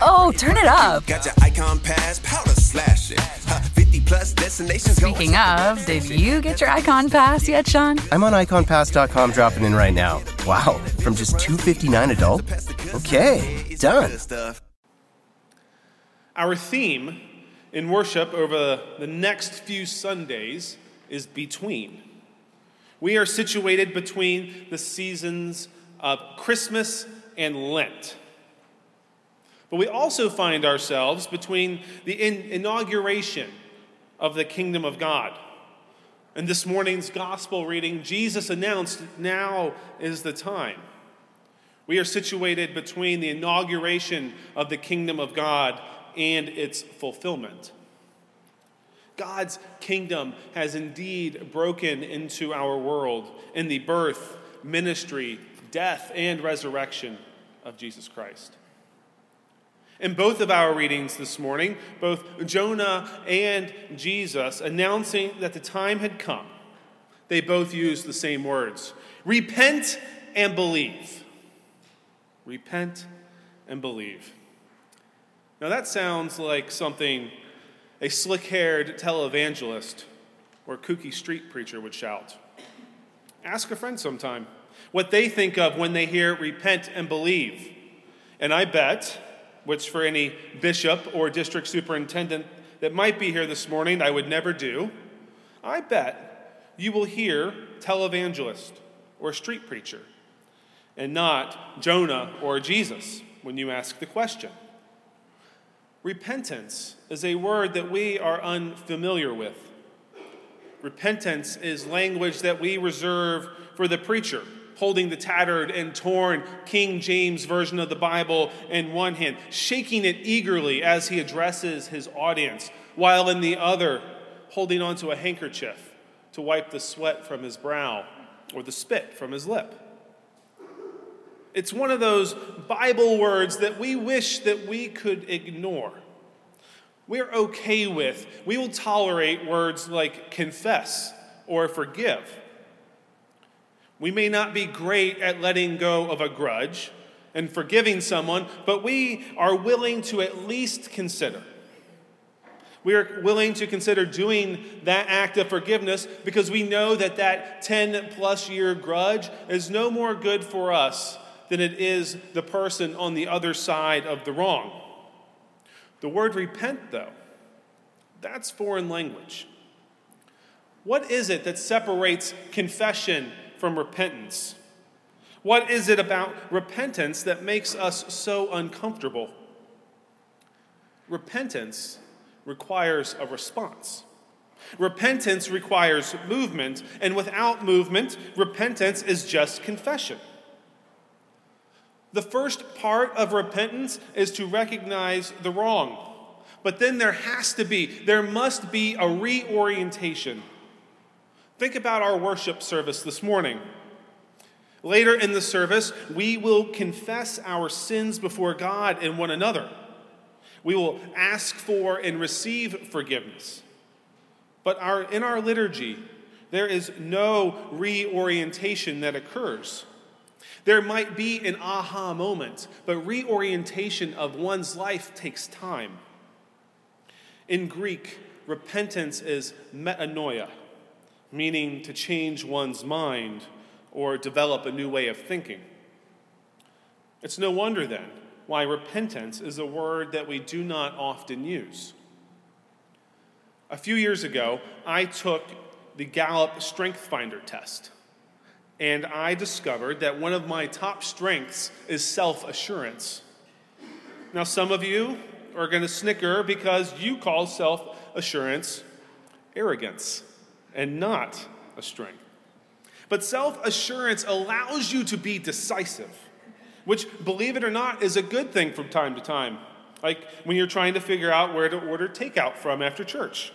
Oh, turn it up. Got your Ikon Pass, powder slashing. Huh, 50 plus destinations. going Speaking of, did you get your Ikon Pass yet, Sean? I'm on ikonpass.com dropping in right now. Wow, from just 259 adult? Okay, done. Our theme in worship over the next few Sundays is between. We are situated between the seasons of Christmas and Lent. But we also find ourselves between the in- inauguration of the kingdom of God. In this morning's gospel reading, Jesus announced, Now is the time. We are situated between the inauguration of the kingdom of God and its fulfillment. God's kingdom has indeed broken into our world in the birth, ministry, death, and resurrection of Jesus Christ. In both of our readings this morning, both Jonah and Jesus announcing that the time had come, they both used the same words repent and believe. Repent and believe. Now, that sounds like something a slick haired televangelist or kooky street preacher would shout. Ask a friend sometime what they think of when they hear repent and believe. And I bet, which for any bishop or district superintendent that might be here this morning, I would never do, I bet you will hear televangelist or street preacher and not Jonah or Jesus when you ask the question. Repentance is a word that we are unfamiliar with. Repentance is language that we reserve for the preacher, holding the tattered and torn King James Version of the Bible in one hand, shaking it eagerly as he addresses his audience, while in the other, holding onto a handkerchief to wipe the sweat from his brow or the spit from his lip. It's one of those Bible words that we wish that we could ignore. We're okay with. We will tolerate words like confess or forgive. We may not be great at letting go of a grudge and forgiving someone, but we are willing to at least consider. We are willing to consider doing that act of forgiveness because we know that that 10 plus year grudge is no more good for us than it is the person on the other side of the wrong. The word repent, though, that's foreign language. What is it that separates confession from repentance? What is it about repentance that makes us so uncomfortable? Repentance requires a response. Repentance requires movement, and without movement, repentance is just confession. The first part of repentance is to recognize the wrong. But then there has to be, there must be a reorientation. Think about our worship service this morning. Later in the service, we will confess our sins before God and one another. We will ask for and receive forgiveness. But our, in our liturgy, there is no reorientation that occurs. There might be an aha moment, but reorientation of one's life takes time. In Greek, repentance is metanoia, meaning to change one's mind or develop a new way of thinking. It's no wonder then why repentance is a word that we do not often use. A few years ago, I took the Gallup Strength Finder test and I discovered that one of my top strengths is self assurance. Now, some of you are going to snicker because you call self assurance arrogance and not a strength. But self assurance allows you to be decisive, which, believe it or not, is a good thing from time to time. Like when you're trying to figure out where to order takeout from after church.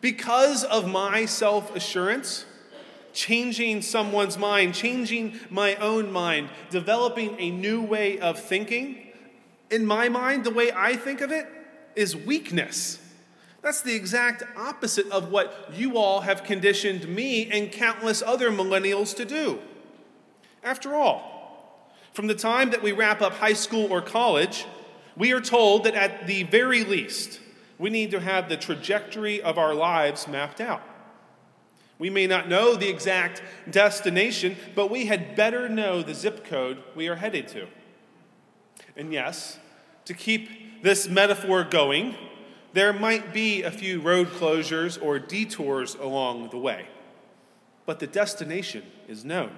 Because of my self assurance, changing someone's mind, changing my own mind, developing a new way of thinking, in my mind, the way I think of it is weakness. That's the exact opposite of what you all have conditioned me and countless other millennials to do. After all, From the time that we wrap up high school or college, we are told that at the very least, we need to have the trajectory of our lives mapped out. We may not know the exact destination, but we had better know the zip code we are headed to. And yes, to keep this metaphor going, there might be a few road closures or detours along the way, but the destination is known.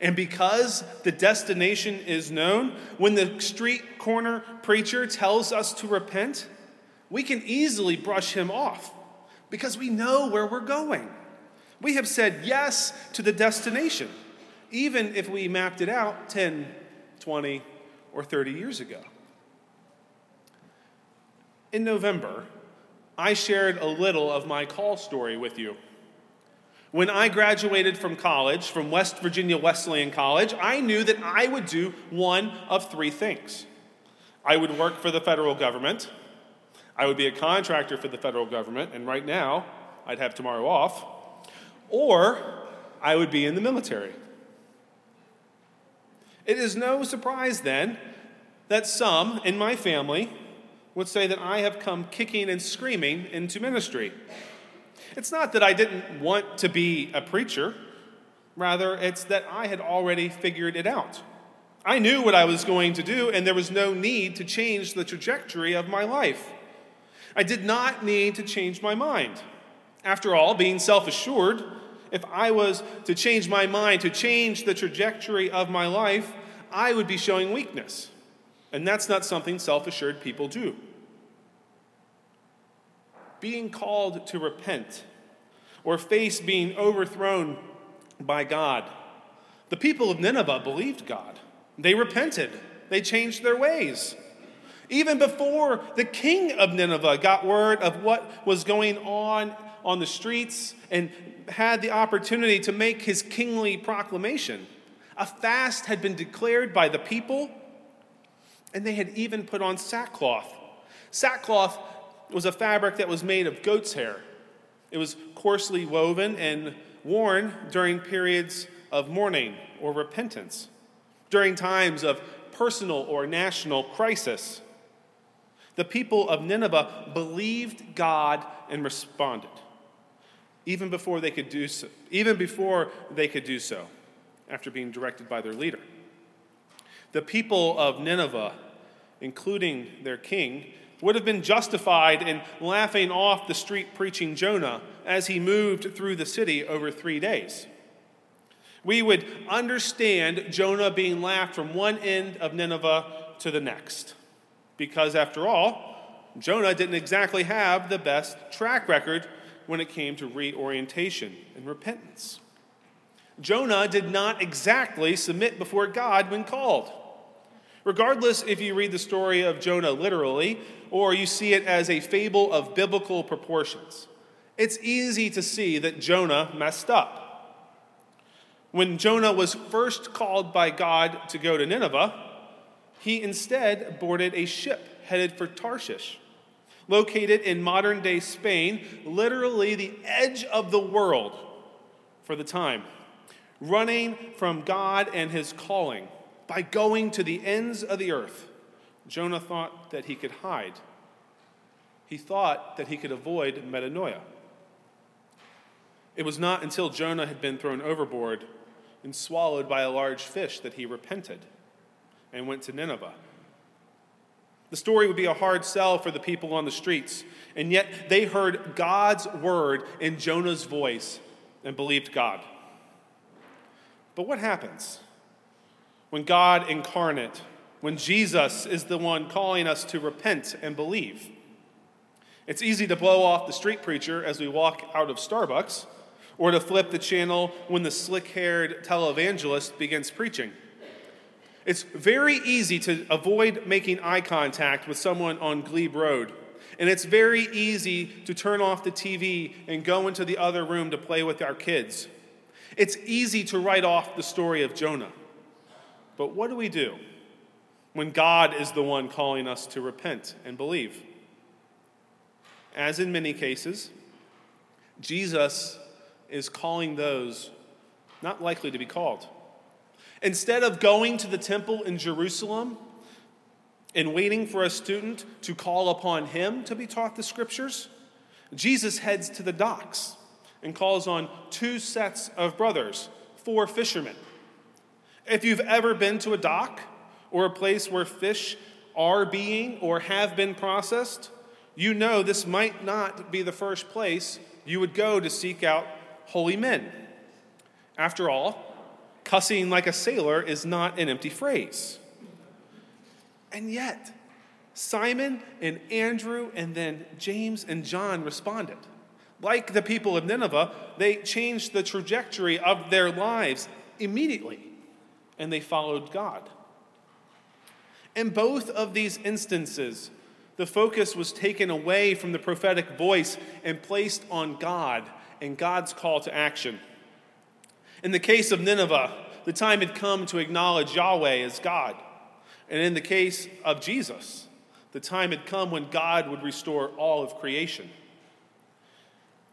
And because the destination is known, when the street corner preacher tells us to repent, we can easily brush him off because we know where we're going. We have said yes to the destination, even if we mapped it out 10, 20, or 30 years ago. In November, I shared a little of my call story with you. When I graduated from college, from West Virginia Wesleyan College, I knew that I would do one of three things. I would work for the federal government, I would be a contractor for the federal government, and right now, I'd have tomorrow off, or I would be in the military. It is no surprise then that some in my family would say that I have come kicking and screaming into ministry. It's not that I didn't want to be a preacher, rather, it's that I had already figured it out. I knew what I was going to do, and there was no need to change the trajectory of my life. I did not need to change my mind. After all, being self assured, if I was to change my mind, to change the trajectory of my life, I would be showing weakness. And that's not something self assured people do being called to repent or face being overthrown by God. The people of Nineveh believed God. They repented. They changed their ways. Even before the king of Nineveh got word of what was going on on the streets and had the opportunity to make his kingly proclamation, a fast had been declared by the people, and they had even put on sackcloth. Sackcloth was a fabric that was made of goat's hair. It was coarsely woven and worn during periods of mourning or repentance, during times of personal or national crisis. The people of Nineveh believed God and responded, even before they could do so, even before they could do so, after being directed by their leader. The people of Nineveh, including their king, would have been justified in laughing off the street preaching Jonah as he moved through the city over three days. We would understand Jonah being laughed from one end of Nineveh to the next. Because after all, Jonah didn't exactly have the best track record when it came to reorientation and repentance. Jonah did not exactly submit before God when called. Regardless if you read the story of Jonah literally or you see it as a fable of biblical proportions, it's easy to see that Jonah messed up. When Jonah was first called by God to go to Nineveh, he instead boarded a ship headed for Tarshish, located in modern day Spain, literally the edge of the world for the time, running from God and his calling by going to the ends of the earth, Jonah thought that he could hide. He thought that he could avoid metanoia. It was not until Jonah had been thrown overboard and swallowed by a large fish that he repented and went to Nineveh. The story would be a hard sell for the people on the streets, and yet they heard God's word in Jonah's voice and believed God. But what happens? when God incarnate, when Jesus is the one calling us to repent and believe. It's easy to blow off the street preacher as we walk out of Starbucks, or to flip the channel when the slick haired televangelist begins preaching. It's very easy to avoid making eye contact with someone on Glebe Road. And it's very easy to turn off the TV and go into the other room to play with our kids. It's easy to write off the story of Jonah. But what do we do when God is the one calling us to repent and believe? As in many cases, Jesus is calling those not likely to be called. Instead of going to the temple in Jerusalem and waiting for a student to call upon him to be taught the scriptures, Jesus heads to the docks and calls on two sets of brothers, four fishermen. If you've ever been to a dock or a place where fish are being or have been processed, you know this might not be the first place you would go to seek out holy men. After all, cussing like a sailor is not an empty phrase. And yet, Simon and Andrew and then James and John responded. Like the people of Nineveh, they changed the trajectory of their lives immediately and they followed God. In both of these instances, the focus was taken away from the prophetic voice and placed on God and God's call to action. In the case of Nineveh, the time had come to acknowledge Yahweh as God. And in the case of Jesus, the time had come when God would restore all of creation.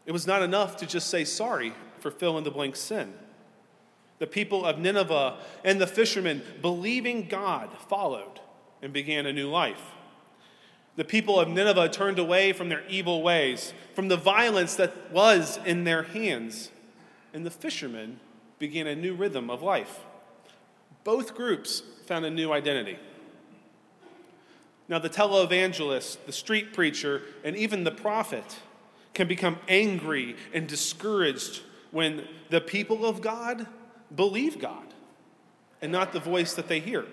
It was not enough to just say sorry for fill in the blank sin. The people of Nineveh and the fishermen, believing God, followed and began a new life. The people of Nineveh turned away from their evil ways, from the violence that was in their hands, and the fishermen began a new rhythm of life. Both groups found a new identity. Now, the televangelist, the street preacher, and even the prophet can become angry and discouraged when the people of God believe God and not the voice that they hear.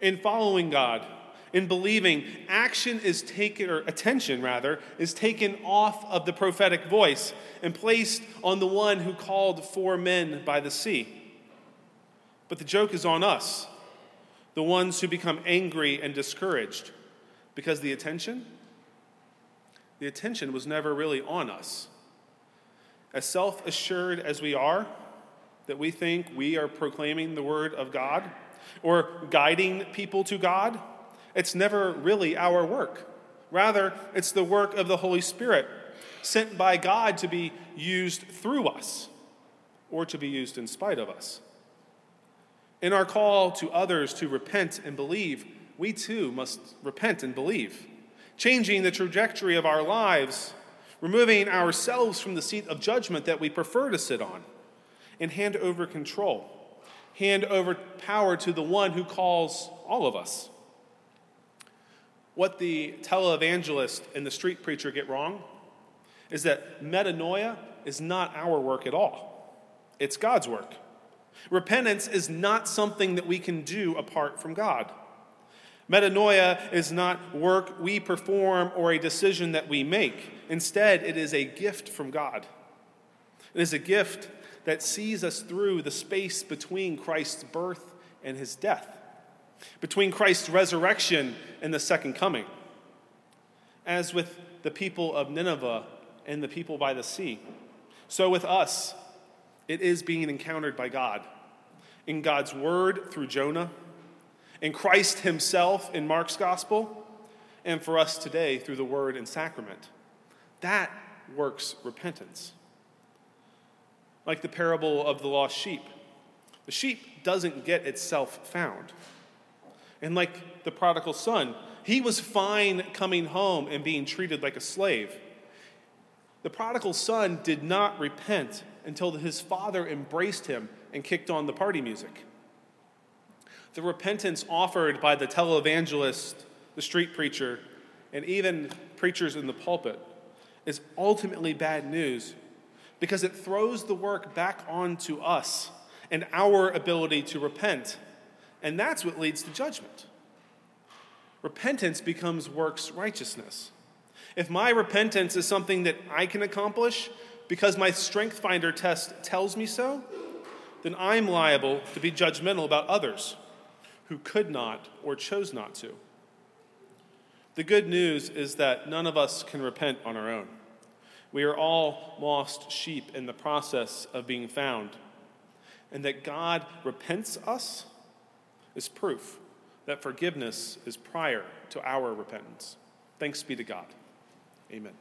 In following God, in believing, action is taken, or attention rather, is taken off of the prophetic voice and placed on the one who called four men by the sea. But the joke is on us, the ones who become angry and discouraged, because the attention, the attention was never really on us. As self assured as we are, that we think we are proclaiming the word of God or guiding people to God, it's never really our work. Rather, it's the work of the Holy Spirit, sent by God to be used through us or to be used in spite of us. In our call to others to repent and believe, we too must repent and believe, changing the trajectory of our lives, removing ourselves from the seat of judgment that we prefer to sit on, and hand over control, hand over power to the one who calls all of us. What the televangelist and the street preacher get wrong is that metanoia is not our work at all, it's God's work. Repentance is not something that we can do apart from God. Metanoia is not work we perform or a decision that we make. Instead, it is a gift from God. It is a gift that sees us through the space between Christ's birth and his death, between Christ's resurrection and the second coming. As with the people of Nineveh and the people by the sea, so with us, it is being encountered by God in God's word through Jonah, in Christ himself in Mark's gospel, and for us today through the word and sacrament. That works repentance like the parable of the lost sheep. The sheep doesn't get itself found. And like the prodigal son, he was fine coming home and being treated like a slave. The prodigal son did not repent until his father embraced him and kicked on the party music. The repentance offered by the televangelist, the street preacher, and even preachers in the pulpit is ultimately bad news because it throws the work back onto us and our ability to repent. And that's what leads to judgment. Repentance becomes works righteousness. If my repentance is something that I can accomplish because my strength finder test tells me so, then I'm liable to be judgmental about others who could not or chose not to. The good news is that none of us can repent on our own. We are all lost sheep in the process of being found. And that God repents us is proof that forgiveness is prior to our repentance. Thanks be to God. Amen.